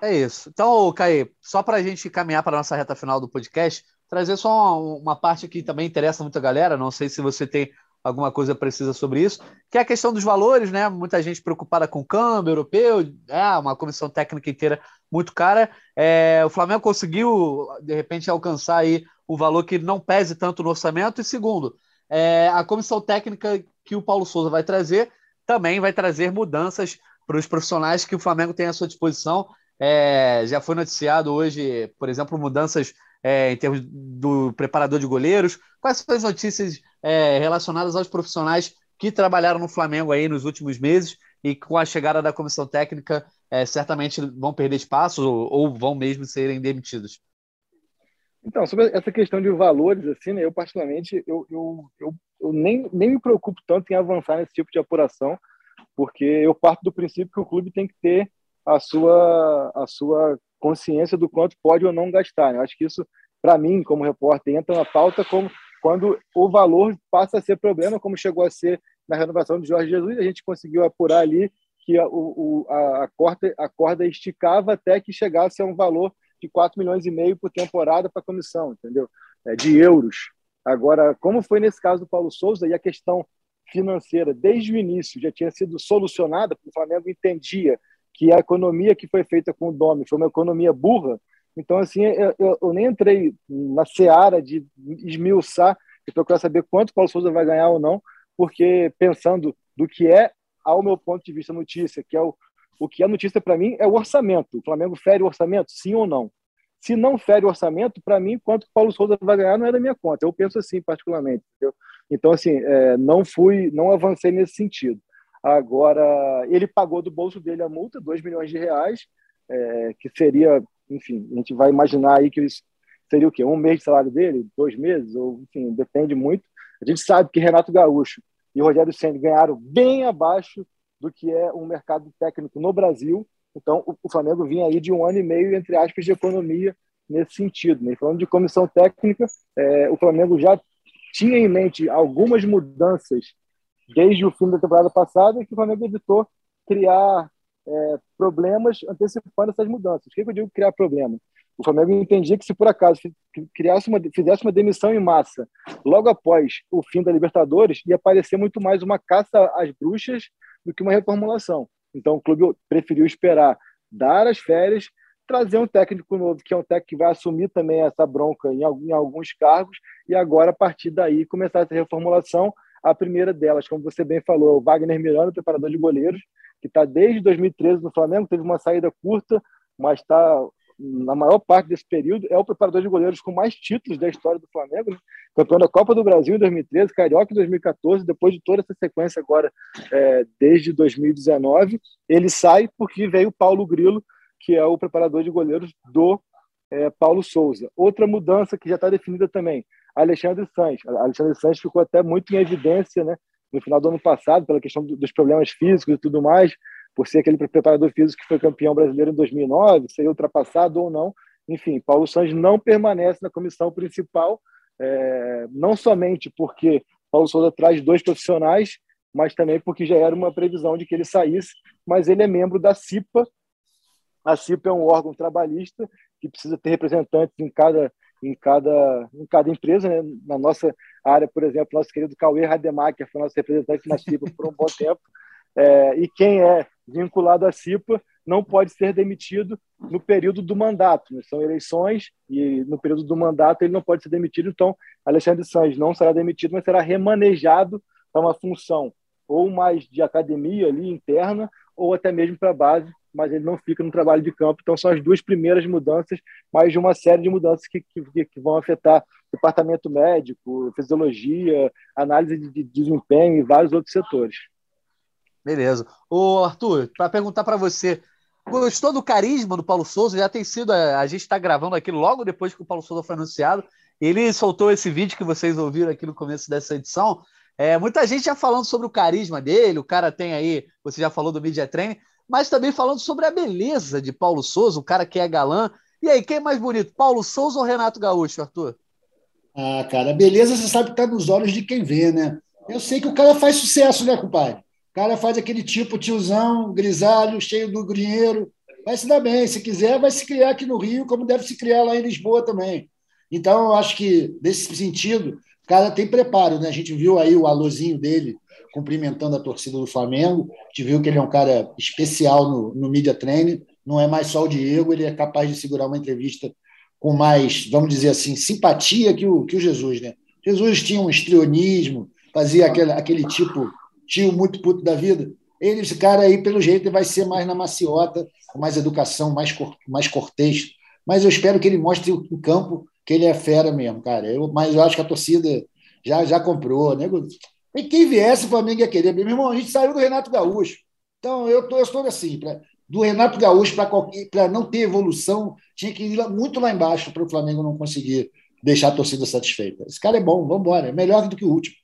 É isso. Então, Caí, só para a gente caminhar para a nossa reta final do podcast, trazer só uma, uma, parte que também interessa muito a galera, não sei se você tem alguma coisa precisa sobre isso, que é a questão dos valores, né? Muita gente preocupada com câmbio europeu, é uma comissão técnica inteira muito cara. É, o Flamengo conseguiu, de repente, alcançar aí o valor que não pese tanto no orçamento. E segundo, é, a comissão técnica que o Paulo Souza vai trazer também vai trazer mudanças para os profissionais que o Flamengo tem à sua disposição. É, já foi noticiado hoje, por exemplo, mudanças é, em termos do preparador de goleiros. Quais são as notícias é, relacionadas aos profissionais que trabalharam no Flamengo aí nos últimos meses e com a chegada da comissão técnica é, certamente vão perder espaço ou, ou, vão mesmo serem demitidos? Então, sobre essa questão de valores, assim, né, eu particularmente eu, eu, eu eu nem, nem me preocupo tanto em avançar nesse tipo de apuração, porque eu parto do princípio que o clube tem que ter a sua, a sua consciência do quanto pode ou não gastar. Né? Eu acho que isso, para mim, como repórter, entra na pauta como quando o valor passa a ser problema, como chegou a ser na renovação do Jorge Jesus, a gente conseguiu apurar ali que a, o, a, a, corda, a corda esticava até que chegasse a um valor de 4 milhões e meio por temporada para a comissão, entendeu? É, de euros. Agora, como foi nesse caso do Paulo Souza, e a questão financeira, desde o início, já tinha sido solucionada, porque o Flamengo entendia que a economia que foi feita com o Domi foi uma economia burra, então, assim, eu, eu nem entrei na seara de esmiuçar e procurar saber quanto Paulo Souza vai ganhar ou não, porque pensando do que é, ao meu ponto de vista, notícia, que é o, o que é notícia para mim é o orçamento. O Flamengo fere o orçamento, sim ou não? Se não fere o orçamento, para mim, quanto Paulo Souza vai ganhar não é da minha conta. Eu penso assim, particularmente. Entendeu? Então, assim, é, não fui, não avancei nesse sentido. Agora, ele pagou do bolso dele a multa, 2 milhões de reais, é, que seria, enfim, a gente vai imaginar aí que isso seria o quê? Um mês de salário dele? Dois meses? Ou, enfim, depende muito. A gente sabe que Renato Gaúcho e Rogério Senna ganharam bem abaixo do que é um mercado técnico no Brasil. Então, o, Flamengo vinha aí de um ano e meio, entre aspas, de economia nesse sentido. Né? Falando de comissão técnica, é, o Flamengo já tinha em mente algumas mudanças desde o fim da temporada passada que o Flamengo evitou criar é, problemas antecipando essas mudanças. O que, eu digo criar problema? O Flamengo entendia que se por acaso criasse uma, fizesse uma demissão em massa logo após o fim da Libertadores, ia parecer muito mais uma caça às bruxas do que uma reformulação. Então o clube preferiu esperar dar as férias, trazer um técnico novo, que é um técnico que vai assumir também essa bronca em, em alguns cargos, e agora, a partir daí, começar essa reformulação. A primeira delas, como você bem falou, é o Wagner Miranda, preparador de goleiros, que está desde 2013 no Flamengo, teve uma saída curta, mas está na maior parte desse período, é o preparador de goleiros com mais títulos da história do Flamengo, né? campeão da Copa do Brasil em 2013, Carioca em 2014, depois de toda essa sequência agora, é, desde 2019, ele sai porque veio Paulo Grilo, que é o preparador de goleiros do é, Paulo Souza. Outra mudança que já está definida também, Alexandre Sanches. Alexandre Sanches ficou até muito em evidência né, no final do ano passado, pela questão dos problemas físicos e tudo mais, por ser aquele preparador físico que foi campeão brasileiro em 2009, ser ultrapassado ou não. Enfim, Paulo Santos não permanece na comissão principal, é, não somente porque Paulo Souza traz dois profissionais, mas também porque já era uma previsão de que ele saísse, mas ele é membro da CIPA. A CIPA é um órgão trabalhista que precisa ter representantes em cada em cada, em cada empresa. Né? Na nossa área, por exemplo, nosso querido Cauê Rademacher foi nosso representante na CIPA por um bom tempo. É, e quem é vinculado à CIPA não pode ser demitido no período do mandato. Né? São eleições e no período do mandato ele não pode ser demitido. Então, Alexandre Santos não será demitido, mas será remanejado para uma função ou mais de academia ali interna ou até mesmo para a base, mas ele não fica no trabalho de campo. Então, são as duas primeiras mudanças, mais de uma série de mudanças que, que, que vão afetar departamento médico, fisiologia, análise de desempenho e vários outros setores. Beleza. Ô, Arthur, para perguntar para você, gostou do carisma do Paulo Souza? Já tem sido, a, a gente está gravando aquilo logo depois que o Paulo Souza foi anunciado. Ele soltou esse vídeo que vocês ouviram aqui no começo dessa edição. É, muita gente já falando sobre o carisma dele, o cara tem aí, você já falou do Media Training, mas também falando sobre a beleza de Paulo Souza, o cara que é galã. E aí, quem é mais bonito, Paulo Souza ou Renato Gaúcho, Arthur? Ah, cara, a beleza você sabe que está nos olhos de quem vê, né? Eu sei que o cara faz sucesso, né, compadre? Cara faz aquele tipo tiozão, grisalho, cheio do dinheiro, vai se dar bem. Se quiser, vai se criar aqui no Rio, como deve se criar lá em Lisboa também. Então, eu acho que, nesse sentido, o cara tem preparo. Né? A gente viu aí o alôzinho dele cumprimentando a torcida do Flamengo. A gente viu que ele é um cara especial no, no media training. Não é mais só o Diego, ele é capaz de segurar uma entrevista com mais, vamos dizer assim, simpatia que o, que o Jesus. Né? Jesus tinha um estrionismo, fazia aquele, aquele tipo tio muito puto da vida. Ele, esse cara aí, pelo jeito, vai ser mais na maciota, com mais educação, mais, mais cortês. Mas eu espero que ele mostre o campo que ele é fera mesmo, cara. Eu, mas eu acho que a torcida já, já comprou. Né? E quem viesse, o Flamengo ia querer. Meu irmão, a gente saiu do Renato Gaúcho. Então, eu, tô, estou assim, pra, do Renato Gaúcho para não ter evolução, tinha que ir muito lá embaixo para o Flamengo não conseguir deixar a torcida satisfeita. Esse cara é bom, vamos embora. É melhor do que o último.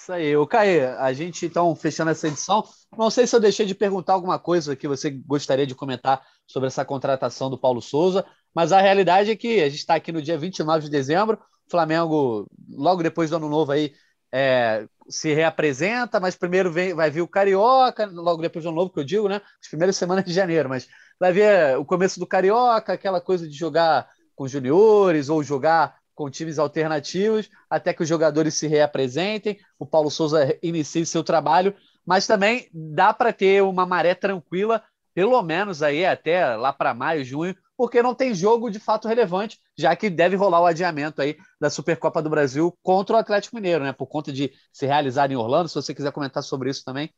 Isso aí. O Caê, a gente então fechando essa edição. Não sei se eu deixei de perguntar alguma coisa que você gostaria de comentar sobre essa contratação do Paulo Souza, mas a realidade é que a gente está aqui no dia 29 de dezembro. O Flamengo, logo depois do ano novo aí, é, se reapresenta, mas primeiro vem, vai vir o Carioca, logo depois do ano novo, que eu digo, né? As primeiras [LAUGHS] semanas de janeiro, mas vai ver o começo do Carioca, aquela coisa de jogar com juniores ou jogar com times alternativos, até que os jogadores se reapresentem, o Paulo Souza inicie seu trabalho, mas também dá para ter uma maré tranquila, pelo menos aí até lá para maio, junho, porque não tem jogo de fato relevante, já que deve rolar o adiamento aí da Supercopa do Brasil contra o Atlético Mineiro, né? Por conta de se realizar em Orlando. Se você quiser comentar sobre isso também.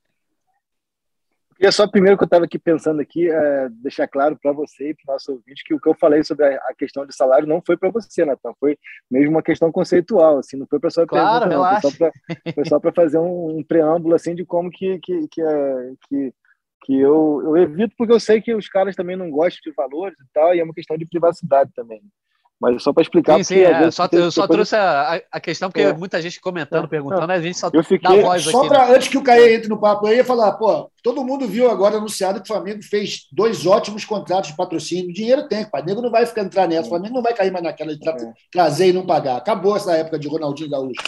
E é só primeiro que eu estava aqui pensando aqui, é, deixar claro para você e para o nosso ouvinte que o que eu falei sobre a, a questão de salário não foi para você, Natan, foi mesmo uma questão conceitual, assim, não foi para sua claro, pergunta, não, foi só para fazer um, um, preâmbulo assim de como que que que, é, que que eu, eu evito porque eu sei que os caras também não gostam de valores e tal, e é uma questão de privacidade também. Mas só para explicar. Sim, sim, é, só, eu só trouxe a, a, questão porque é. muita gente comentando, é. perguntando, a gente só eu fiquei, dá voz só aqui. Pra, né? Antes que o Caê entre no papo, eu ia falar, pô, todo mundo viu agora anunciado que o Flamengo fez dois ótimos contratos de patrocínio. Dinheiro tem, o Flamengo não vai ficar entrar nessa, o Flamengo não vai cair mais naquela de tra é. trazer e não pagar. Acabou essa época de Ronaldinho Gaúcho.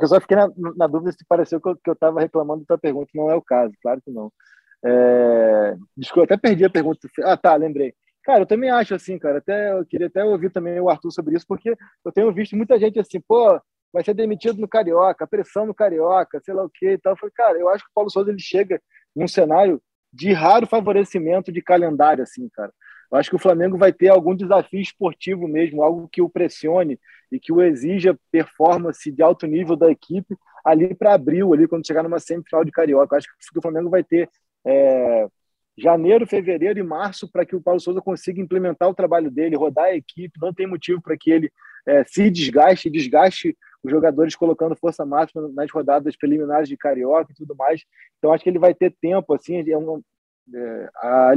Eu só fiquei na, na dúvida se pareceu que eu estava reclamando da tua pergunta. Não é o caso, claro que não. É... Desculpa, eu até perdi a pergunta. Ah, tá, lembrei. Cara, eu também acho assim, cara. Até eu queria até ouvir também o Arthur sobre isso, porque eu tenho visto muita gente assim, pô, vai ser demitido no Carioca, pressão no Carioca, sei lá o quê e tal. Eu falei, cara, eu acho que o Paulo Souza ele chega num cenário de raro favorecimento de calendário, assim, cara. Eu acho que o Flamengo vai ter algum desafio esportivo mesmo, algo que o pressione e que o exija performance de alto nível da equipe ali para abril, ali quando chegar numa semifinal de Carioca. Eu acho que o Flamengo vai ter é, janeiro, fevereiro e março para que o Paulo Souza consiga implementar o trabalho dele, rodar a equipe. Não tem motivo para que ele é, se desgaste, desgaste os jogadores colocando força máxima nas rodadas preliminares de Carioca e tudo mais. Então acho que ele vai ter tempo, assim, é um, é, a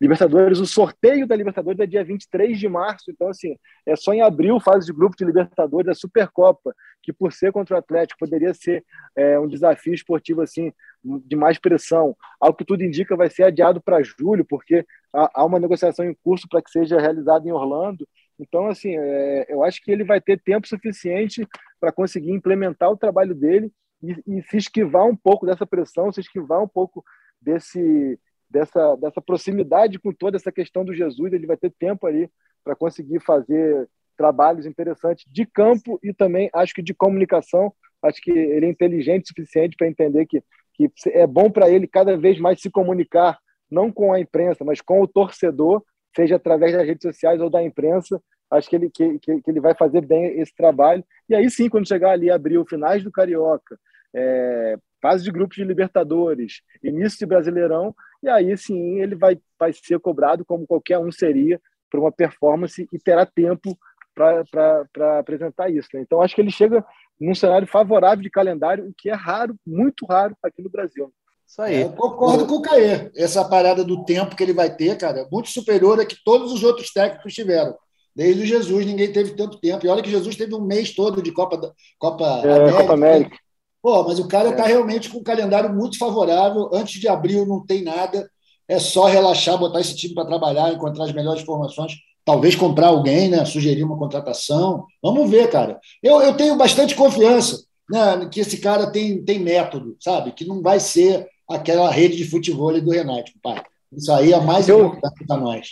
Libertadores, o sorteio da Libertadores é dia 23 de março, então assim, é só em abril, fase de grupo de Libertadores, a Supercopa, que por ser contra o Atlético poderia ser é, um desafio esportivo assim de mais pressão. Algo que tudo indica vai ser adiado para julho, porque há, há, uma negociação em curso para que seja realizada em Orlando. Então, assim, é, eu acho que ele vai ter tempo suficiente para conseguir implementar o trabalho dele e, e se esquivar um pouco dessa pressão, se esquivar um pouco desse dessa, dessa proximidade com toda essa questão do Jesus, ele vai ter tempo ali para conseguir fazer trabalhos interessantes de campo e também acho que de comunicação. Acho que ele é inteligente o suficiente para entender que, que é bom para ele cada vez mais se comunicar, não com a imprensa, mas com o torcedor, seja através das redes sociais ou da imprensa. Acho que ele, que, que, que ele vai fazer bem esse trabalho. E aí sim, quando chegar ali, abrir o finais do Carioca, é, fase de grupos de Libertadores, início de Brasileirão, e aí sim ele vai, vai ser cobrado como qualquer um seria por uma performance e terá tempo para apresentar isso. Né? Então acho que ele chega num cenário favorável de calendário, o que é raro, muito raro aqui no Brasil. Isso aí. É, eu concordo com o Caê. Essa parada do tempo que ele vai ter, cara, é muito superior a que todos os outros técnicos tiveram. Desde o Jesus, ninguém teve tanto tempo. E olha que Jesus teve um mês todo de Copa, Copa, é, América, Copa América. Pô, mas o cara está é. realmente com um calendário muito favorável. Antes de abril não tem nada. É só relaxar, botar esse time para trabalhar, encontrar as melhores informações. Talvez comprar alguém, né? Sugerir uma contratação. Vamos ver, cara. Eu, eu tenho bastante confiança né, que esse cara tem, tem método, sabe? Que não vai ser aquela rede de futebol do Renato, pai. Isso aí é mais eu, importante para nós.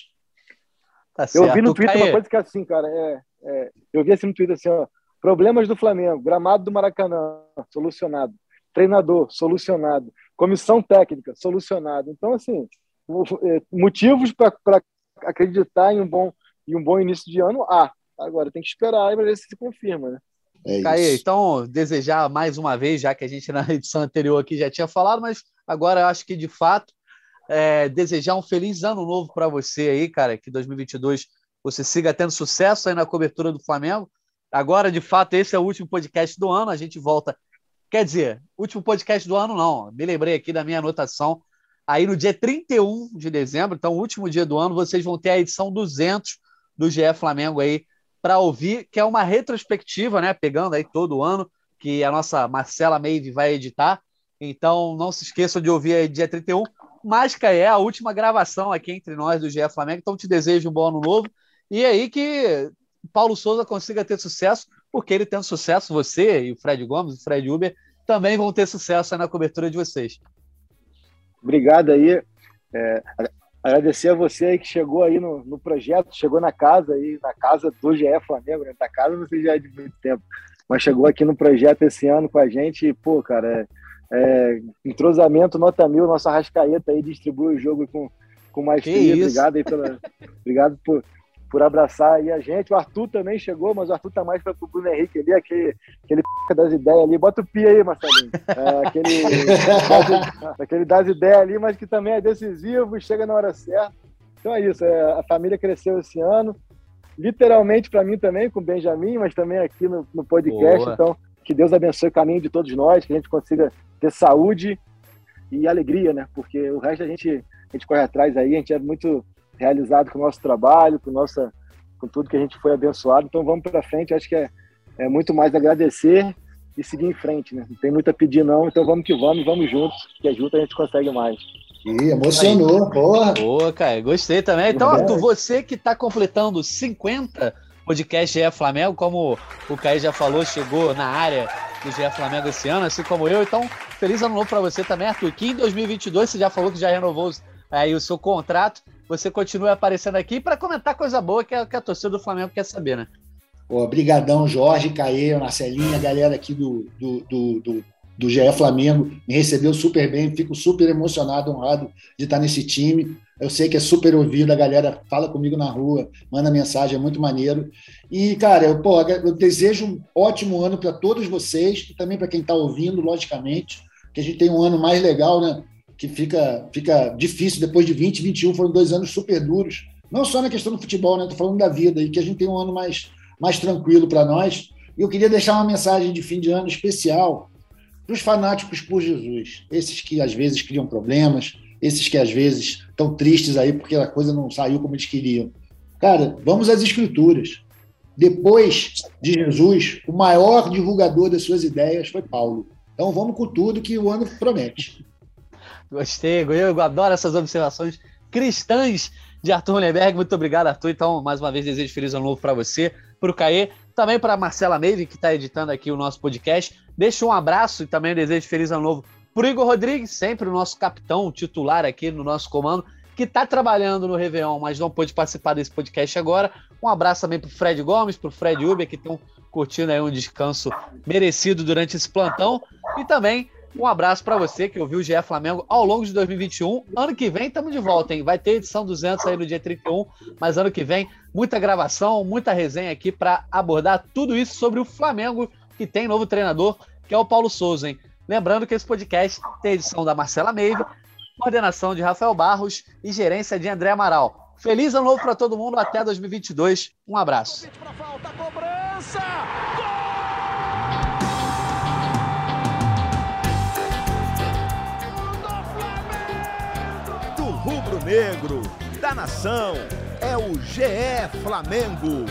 Tá eu vi no Twitter uma coisa que é assim, cara. É, é, eu vi assim no Twitter assim, ó. Problemas do Flamengo, gramado do Maracanã, solucionado. Treinador, solucionado. Comissão técnica, solucionado. Então, assim, é, motivos para acreditar em um, bom, em um bom início de ano há. Agora tem que esperar para ver se se confirma, né? É Caí, então, desejar mais uma vez, já que a gente na edição anterior aqui já tinha falado, mas agora eu acho que de fato, é, desejar um feliz ano novo para você aí, cara, que 2022 você siga tendo sucesso aí na cobertura do Flamengo. Agora, de fato, esse é o último podcast do ano. A gente volta. Quer dizer, último podcast do ano, não. Me lembrei aqui da minha anotação. Aí no dia 31 de dezembro, então, último dia do ano, vocês vão ter a edição 200 do GE Flamengo aí para ouvir, que é uma retrospectiva, né? Pegando aí todo ano, que a nossa Marcela Meive vai editar. Então, não se esqueçam de ouvir aí dia 31. Másca é a última gravação aqui entre nós do GE Flamengo. Então, te desejo um bom ano novo. E aí que Paulo Souza consiga ter sucesso, porque ele tendo sucesso, você e o Fred Gomes, o Fred Uber, também vão ter sucesso na cobertura de vocês. Obrigado aí. É, agradecer a você aí que chegou aí no, no, projeto, chegou na casa aí, na casa do GE Flamengo, né? Da casa você já é de muito tempo, mas chegou aqui no projeto esse ano com a gente e, pô, cara, é, é, entrosamento nota mil, nossa rascaeta aí distribui o jogo com, com maestria. Obrigado aí pela. obrigado por, por abraçar aí a gente. O Arthur também chegou, mas o Arthur tá mais para o Bruno Henrique ali, aquele, aquele p... das ideias ali. Bota o pi aí, Marcelinho. É, aquele, das, [LAUGHS] aquele das ideias ali, mas que também é decisivo e chega na hora certa. Então é isso, é, a família cresceu esse ano, literalmente para mim também, com o Benjamin, mas também aqui no, no podcast. Boa. Então, que Deus abençoe o caminho de todos nós, que a gente consiga ter saúde e alegria, né? Porque o resto a gente, a gente corre atrás aí, a gente é muito realizado com o nosso trabalho, com, nossa, com tudo que a gente foi abençoado. Então vamos para frente, acho que é, é muito mais agradecer e seguir em frente, né? Não tem muito a pedir não, então vamos que vamos, vamos juntos, que junto a gente consegue mais. E emocionou, Aí. porra. Boa, cara, gostei também. Então, Arthur, você que está completando 50 podcast GE Flamengo, como o Caí já falou, chegou na área do GE Flamengo esse ano, assim como eu. Então, feliz ano novo para você também, Arthur. Que em 2022 você já falou que já renovou aí o seu contrato você continue aparecendo aqui para comentar coisa boa que a, que a torcida do Flamengo quer saber, né? Obrigadão, Jorge, Caê, Marcelinha, a galera aqui do, do, do, do, do GE Flamengo me recebeu super bem, fico super emocionado, honrado de estar nesse time. Eu sei que é super ouvido, a galera fala comigo na rua, manda mensagem, é muito maneiro. E, cara, eu, pô, eu desejo um ótimo ano para todos vocês e também para quem está ouvindo, logicamente, que a gente tenha um ano mais legal, né? Que fica, fica difícil depois de 20, 21, foram dois anos super duros, não só na questão do futebol, né? Estou falando da vida, e que a gente tem um ano mais, mais tranquilo para nós. E eu queria deixar uma mensagem de fim de ano especial para os fanáticos por Jesus, esses que às vezes criam problemas, esses que às vezes estão tristes aí porque a coisa não saiu como eles queriam. Cara, vamos às Escrituras. Depois de Jesus, o maior divulgador das suas ideias foi Paulo. Então vamos com tudo que o ano promete. Gostei, eu adoro essas observações cristãs de Arthur Mullenberg. Muito obrigado, Arthur. Então, mais uma vez, desejo feliz ano novo para você, para o Caê, também para Marcela Meive, que está editando aqui o nosso podcast. Deixo um abraço e também desejo feliz ano novo para Igor Rodrigues, sempre o nosso capitão titular aqui no nosso comando, que está trabalhando no Réveillon, mas não pôde participar desse podcast agora. Um abraço também para o Fred Gomes, para o Fred Uber, que estão curtindo aí um descanso merecido durante esse plantão. E também um abraço para você que ouviu o GE Flamengo ao longo de 2021. Ano que vem estamos de volta, hein? Vai ter edição 200 aí no dia 31, mas ano que vem muita gravação, muita resenha aqui para abordar tudo isso sobre o Flamengo, que tem novo treinador, que é o Paulo Souza, hein? Lembrando que esse podcast tem edição da Marcela Meive, coordenação de Rafael Barros e gerência de André Amaral. Feliz ano novo para todo mundo, até 2022. Um abraço. Rubro-negro, da nação, é o GE Flamengo.